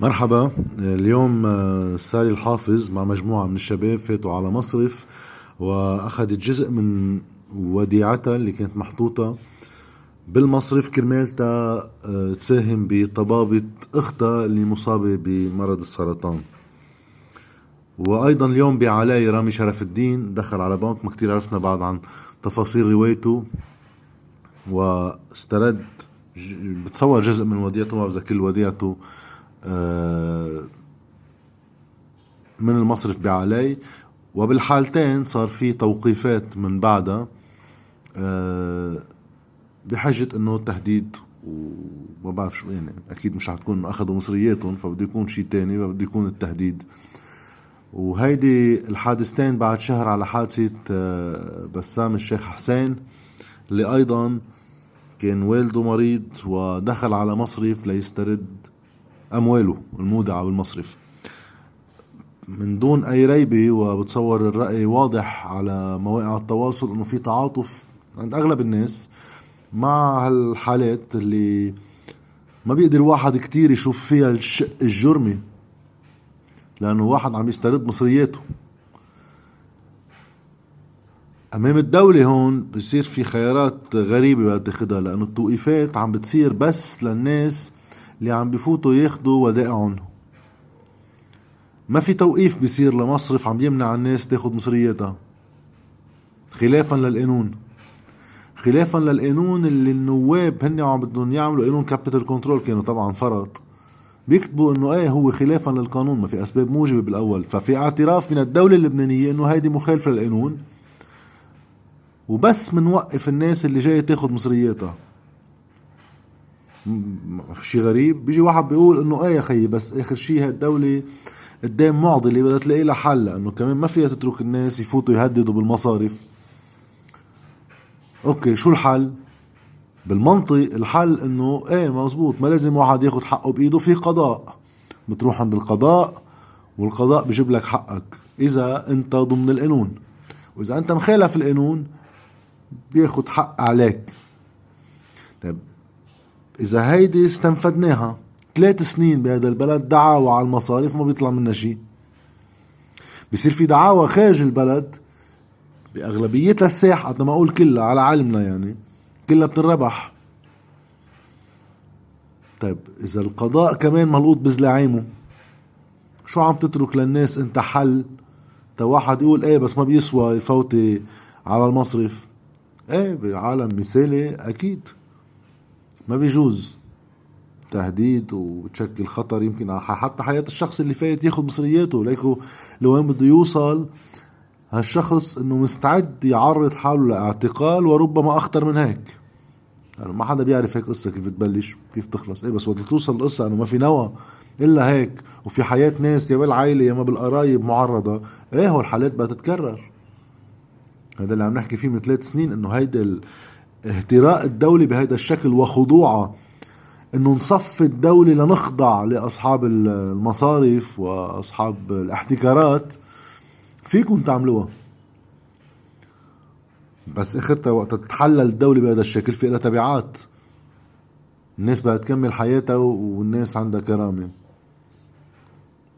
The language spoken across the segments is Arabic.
مرحبا. اليوم آه، سالي الحافظ مع مجموعة من الشباب فاتوا على مصرف وأخذت جزء من وديعتها اللي كانت محطوطة بالمصرف كرمالتا آه، تساهم بطبابة أختها اللي مصابة بمرض السرطان. وأيضا اليوم بعلاي رامي شرف الدين دخل على بنك ما كتير عرفنا بعد عن تفاصيل روايته. واسترد بتصور جزء من وديعته ما كل وديعته من المصرف بعلي. وبالحالتين صار في توقيفات من بعدها آه، بحجة إنه تهديد وما بعرف شو يعني أكيد مش حتكون أخذوا مصرياتهم فبده يكون شيء تاني فبده يكون التهديد. وهيدي الحادثتين بعد شهر على حادثة آه، بسام الشيخ حسين اللي أيضا كان والده مريض ودخل على مصرف ليسترد أمواله المودعة بالمصرف من دون أي ريبة وبتصور الرأي واضح على مواقع التواصل أنه في تعاطف عند أغلب الناس مع هالحالات اللي ما بيقدر واحد كتير يشوف فيها الشق الجرمي لأنه واحد عم يسترد مصرياته. أمام الدولة هون بصير في خيارات غريبة بدها لأنه التوقيفات عم بتصير بس للناس اللي عم بفوتوا ياخدوا ودائعهم ما في توقيف بيصير لمصرف عم يمنع الناس تاخد مصرياتها. خلافا للقانون. خلافا للقانون اللي النواب هن عم بدهم يعملوا قانون capital control كانوا طبعا فرط. بيكتبوا إنه إيه هو خلافا للقانون ما في أسباب موجبة بالأول. ففي اعتراف من الدولة اللبنانية إنه هيدي مخالفة للقانون. وبس منوقف الناس اللي جاية تاخد مصرياتها. شيء غريب. بيجي واحد بيقول إنه إيه يا خيي بس آخر شيء هالدولة قدام معضلة بدها تلاقي لها حل لأنه كمان ما فيها تترك الناس يفوتوا يهددوا بالمصارف. أوكي شو الحل؟ بالمنطق الحل إنه إيه مزبوط ما لازم واحد ياخد حقه بإيده في قضاء. بتروح عند القضاء والقضاء بجيب لك حقك إذا أنت ضمن القانون. وإذا أنت مخالف القانون بياخد حق عليك. إذا هيدي استنفدناها. ثلاث سنين بهذا البلد دعاوى على المصارف ما بيطلع منها شيء. بصير في دعاوى خارج البلد بأغلبيتها الساحة. ما أقول كلها على علمنا يعني. كلها بتنربح. طيب إذا القضاء كمان ملقوط بزلاعيمه شو عم تترك للناس أنت حل؟ تا واحد يقول إيه بس ما بيسوى يفوتي على المصرف. إيه بعالم مثالي أكيد. ما بيجوز. تهديد وتشكل خطر يمكن حتى حياة الشخص اللي فايت ياخذ مصرياته ليكو لوين بده يوصل هالشخص إنه مستعد يعرض حاله لاعتقال وربما أخطر من هيك. يعني ما حدا بيعرف هيك قصة كيف تبلش كيف تخلص. إيه بس وقت توصل القصة إنه ما في نوى إلا هيك وفي حياة ناس يا بالعائلة يا ما بالقرايب معرضة إيه هو الحالات بدها تتكرر. هذا اللي عم نحكي فيه من ثلاث سنين إنه هيدا اهتراء الدولة بهذا الشكل وخضوعها إنه نصفي الدولة لنخضع لأصحاب المصارف وأصحاب الاحتكارات. فيكم تعملوها. بس اخرتها وقت تتحلل الدولة بهذا الشكل في لها تبعات. الناس بدها تكمل حياتها والناس عندها كرامة.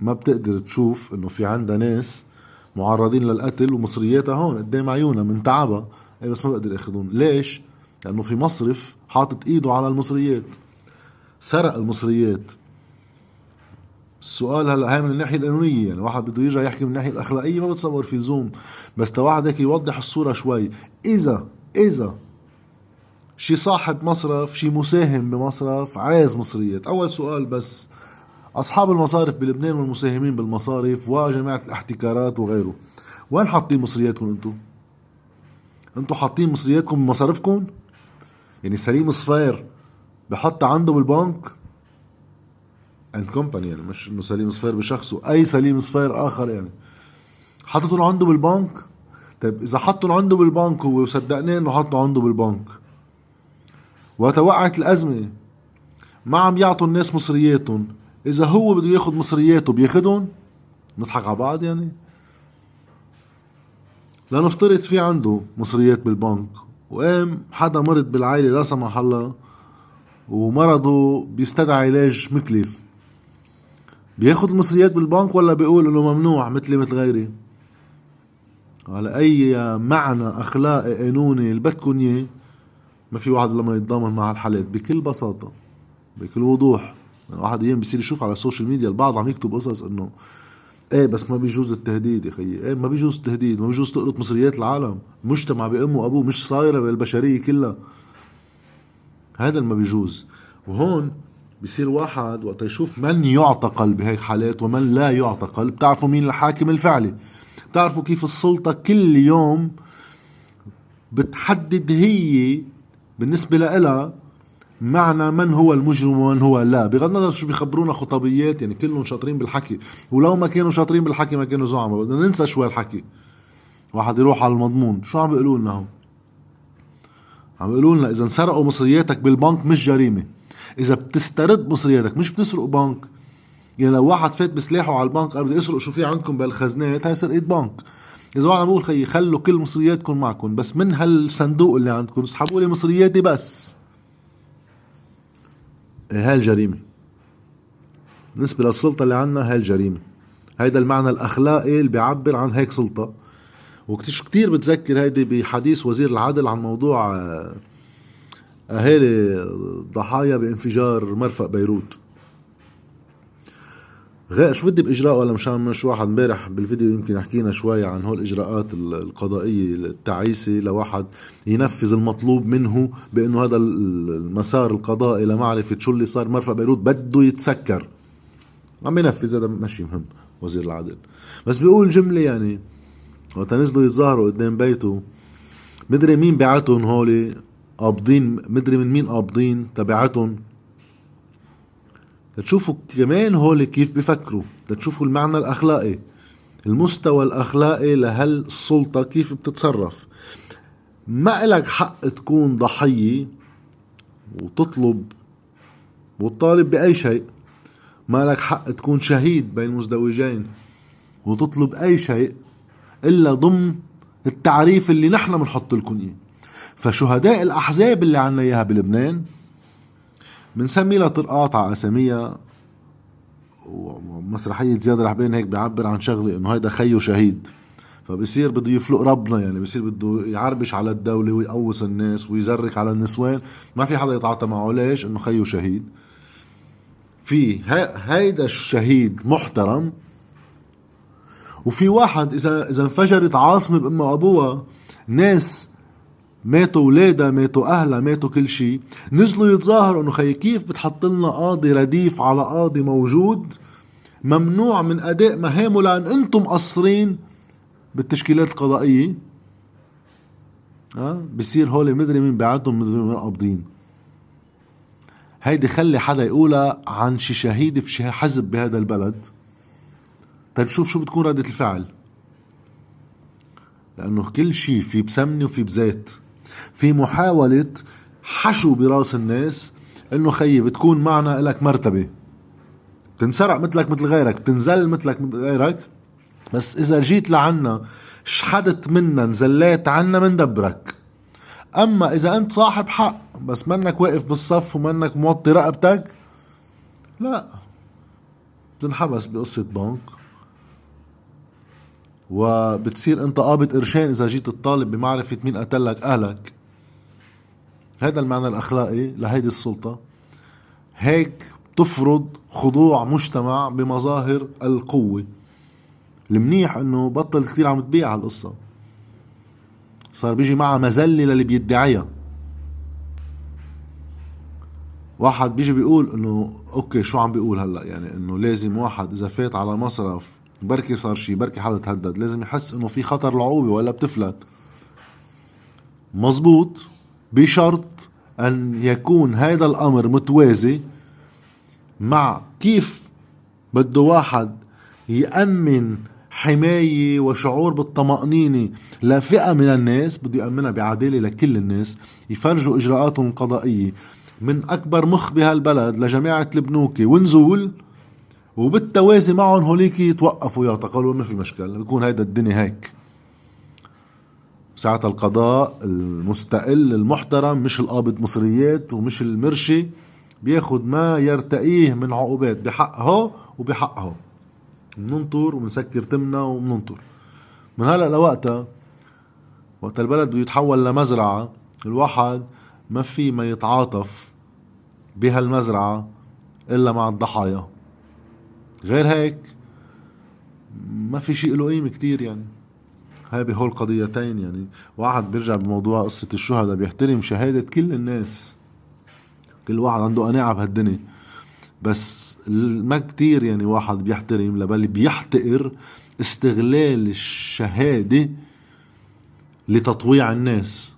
ما بتقدر تشوف إنه في عندها ناس معرضين للقتل ومصرياتها هون قدام عيونها من تعبها. اي بس ما بقدر ياخذون. ليش؟ لأنه في مصرف حاطط إيده على المصريات. سرق المصريات. السؤال هلا هاي من الناحية القانونية يعني واحد بده يرجع يحكي من الناحية الأخلاقية ما بتصور في زوم. بس تواحد هيك يوضح الصورة شوي. إذا إذا شي صاحب مصرف شي مساهم بمصرف عايز مصريات. أول سؤال بس أصحاب المصارف بلبنان والمساهمين بالمصارف وجماعة الاحتكارات وغيره وين حاطين مصرياتكم أنتم أنتم حاطين مصرياتكم بمصارفكم؟ يعني سليم صفير بحط عنده بالبنك and company يعني مش إنه سليم صفير بشخصه أي سليم صفير آخر يعني. حطتهم عنده بالبنك؟ طيب إذا حطهم عنده بالبنك وصدقناه إنه حطوا عنده بالبنك. وتوقعت الأزمة ما عم يعطوا الناس مصرياتهم. إذا هو بده ياخذ مصرياته بياخذهم نضحك على بعض يعني. لنفترض في عنده مصريات بالبنك. وقام حدا مرض بالعائلة لا سمح الله ومرضه بيستدعي علاج مكلف بياخد المصريات بالبنك ولا بيقول إنه ممنوع مثلي مثل غيري؟ على أي معنى اخلاقي قانوني اللي ما في واحد لما يتضامن مع الحالات بكل بساطة بكل وضوح. واحد أيام بيصير يشوف على ال social media البعض عم يكتب قصص إنه إيه بس ما بيجوز التهديد يا خيي. إيه ما بيجوز التهديد ما بيجوز تقرط مصريات العالم. مجتمع بأمه وأبوه مش صايرة بالبشرية كلها. هذا اللي ما بيجوز. وهون بصير واحد وقت يشوف من يعتقل بهيك حالات ومن لا يعتقل بتعرفوا مين الحاكم الفعلي؟ بتعرفوا كيف السلطة كل يوم بتحدد هي بالنسبة لها معنى من هو المجرم ومن هو لا. بغض النظر شو بيخبرونا خطابيات يعني كلهم شاطرين بالحكي. ولو ما كانوا شاطرين بالحكي ما كانوا زعماء. بدنا ننسى شوي الحكي واحد يروح على المضمون. شو عم بيقولوا لنا هون؟ عم بيقولوا لنا إذا انسرقوا مصرياتك بالبنك مش جريمة. إذا بتسترد مصرياتك مش بتسرق بنك. يعني لو واحد فات بسلاحه على البنك قال بدي اسرق شو في عندكم بالخزنات هاي سرقة بنك. إذا واحد عم خيي خلوا كل مصرياتكم معكم بس من هالصندوق اللي عندكم اسحبوا لي مصرياتي بس. هاي الجريمة. بالنسبة للسلطة اللي عندنا هاي الجريمة. هيدا المعنى الأخلاقي اللي بيعبر عن هيك سلطة. وكتير بتذكر هيدي بحديث وزير العدل عن موضوع آه، أهالي ضحايا بانفجار مرفق بيروت. غير شو بدي بإجراء ولا مشان مش واحد امبارح بالفيديو يمكن حكينا شوي عن هول الإجراءات القضائية التعيسة لواحد ينفذ المطلوب منه بأنه هذا المسار القضائي لمعرفة شو اللي صار مرفق بيروت بده يتسكر. عم ينفذ هذا ماشي مهم وزير العدل. بس بيقول جملة يعني وقت نزلوا يتظاهروا قدام بيته مدري مين بعتهم هولي قابضين مدري من مين قابضين تبعتهم. لتشوفوا كمان هول كيف بفكروا لتشوفوا المعنى الأخلاقي. المستوى الأخلاقي لهالسلطة كيف بتتصرف. ما إلك حق تكون ضحية وتطلب وتطالب بأي شيء. ما لك حق تكون شهيد بين مزدوجين وتطلب أي شيء إلا ضمن التعريف اللي نحن بنحط لكم إياه. فشهداء الأحزاب اللي عنا إياها بلبنان بنسمي لها طرقات على أساميها. ومسرحية زياد الحبين هيك بيعبر عن شغلة إنه هيدا خيو شهيد. فبصير بده يفلق ربنا يعني بصير بده يعربش على الدولة ويقوص الناس ويزرك على النسوان. ما في حدا يتعاطى معه. ليش؟ إنه خيو شهيد. في هيدا الشهيد محترم. وفي واحد اذا إذا انفجرت عاصمة بأمها وابوها ناس ماتوا ولادها ماتوا اهلها ماتوا كل شيء. نزلوا يتظاهروا إنه خي كيف بتحط لنا قاضي رديف على قاضي موجود؟ ممنوع من أداء مهامه لأن أنتم مقصرين بالتشكيلات القضائية. آه بصير هول مدري مين بعدهم مدري مين قابضين. هيدي خلي حدا يقولها عن شي شهيد بشي حزب بهذا البلد. تنشوف شو بتكون ردة الفعل. لأنه كل شيء في بسمنة وفي بزيت في محاولة حشو براس الناس إنه خيي بتكون معنا لك مرتبة. تنسرق مثلك مثل غيرك تنزل مثلك مثل غيرك. بس إذا جيت لعنا شحدت منا نزليت عنا مندبرك أما إذا أنت صاحب حق بس منك واقف بالصف ومنك موطي رقبتك لا. بتنحبس بقصة بنك. وبتصير انت قابض قرشين إذا جيت تطالب بمعرفة مين قتلك أهلك. هذا المعنى الأخلاقي لهيدي السلطة. هيك تفرض خضوع مجتمع بمظاهر القوة. المنيح إنه بطل كثير عم تبيع هالقصة. صار بيجي معها مزلة للي بيدعيها. واحد بيجي بيقول إنه أوكي شو عم بيقول هلأ؟ يعني إنه لازم واحد إذا فات على مصرف بركي صار شيء بركي حدا تهدد لازم يحس إنه في خطر العقوبة ولا بتفلت. مزبوط. بشرط أن يكون هذا الأمر متوازي مع كيف بده واحد يأمن حماية وشعور بالطمأنينة لفئة من الناس بده يأمنها بعدالة لكل الناس يفرجوا إجراءاتهم القضائية. من أكبر مخ بهالبلد لجماعة البنوكي ونزول وبالتوازي معهم هوليك يتوقفوا يعتقلوا ما في مشكلة. بيكون هيدا الدنيا هيك. ساعة القضاء المستقل المحترم مش القابض مصريات ومش المرشي بياخد ما يرتقيه من عقوبات. بحقه وبحقها بننطر وبنسكر تمنا وبننطر من هلا لوقتها وقت البلد بده يتحول لمزرعة الواحد ما في ما يتعاطف بهالمزرعة إلا مع الضحايا. غير هيك ما في شيء له قيمة كتير يعني. هاي بهول القضيتين يعني. واحد بيرجع بموضوع قصة الشهداء بيحترم شهادة كل الناس. كل واحد عنده قناعة بهالدنيا. بس ما كتير يعني واحد بيحترم لبل بيحتقر استغلال الشهادة لتطويع الناس.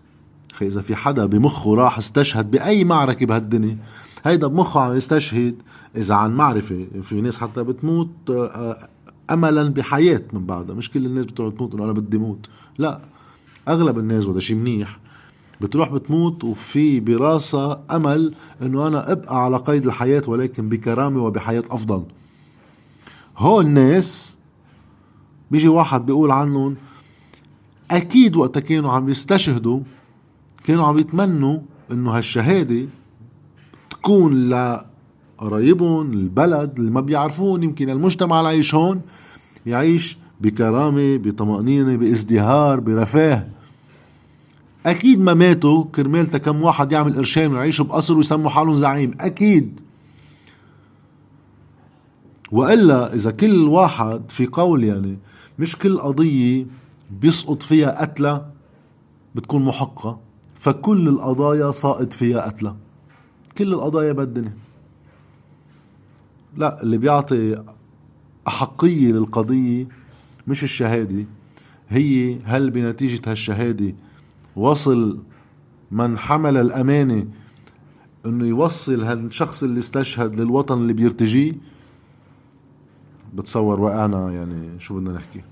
إذا في حدا بمخه راح استشهد بأي معركة بهالدنيا هيدا بمخه عم يستشهد إذا عن معرفة. في ناس حتى بتموت آه، أملا بحياة من بعدها. مش كل الناس بتقعد تموت إنه أنا بدي موت. لا أغلب الناس وهذا شيء منيح. بتروح بتموت وفي براسها أمل إنه أنا أبقى على قيد الحياة ولكن بكرامة وبحياة أفضل. هول الناس بيجي واحد بيقول عنهم أكيد وقتها كانوا عم يستشهدوا كانوا عم يتمنوا إنه هالشهادة تكون لقرايبهم البلد اللي ما بيعرفون يمكن المجتمع اللي عايش هون يعيش بكرامة بطمأنينة بازدهار برفاه. أكيد ما ماتوا كرمال كم واحد يعمل قرشين ويعيشوا بقصر ويسموا حالهم زعيم. أكيد. وإلا إذا كل واحد في قول يعني مش كل قضية بيسقط فيها قتلى بتكون محقة فكل القضايا ساقط فيها قتلى. كل القضايا بالدنيا لا اللي بيعطي أحقية للقضية مش الشهادة. هي هل بنتيجة هالشهادة وصل من حمل الأمانة إنه يوصل هالشخص اللي استشهد للوطن اللي بيرتجيه؟ بتصور وقعنا يعني شو بدنا نحكي؟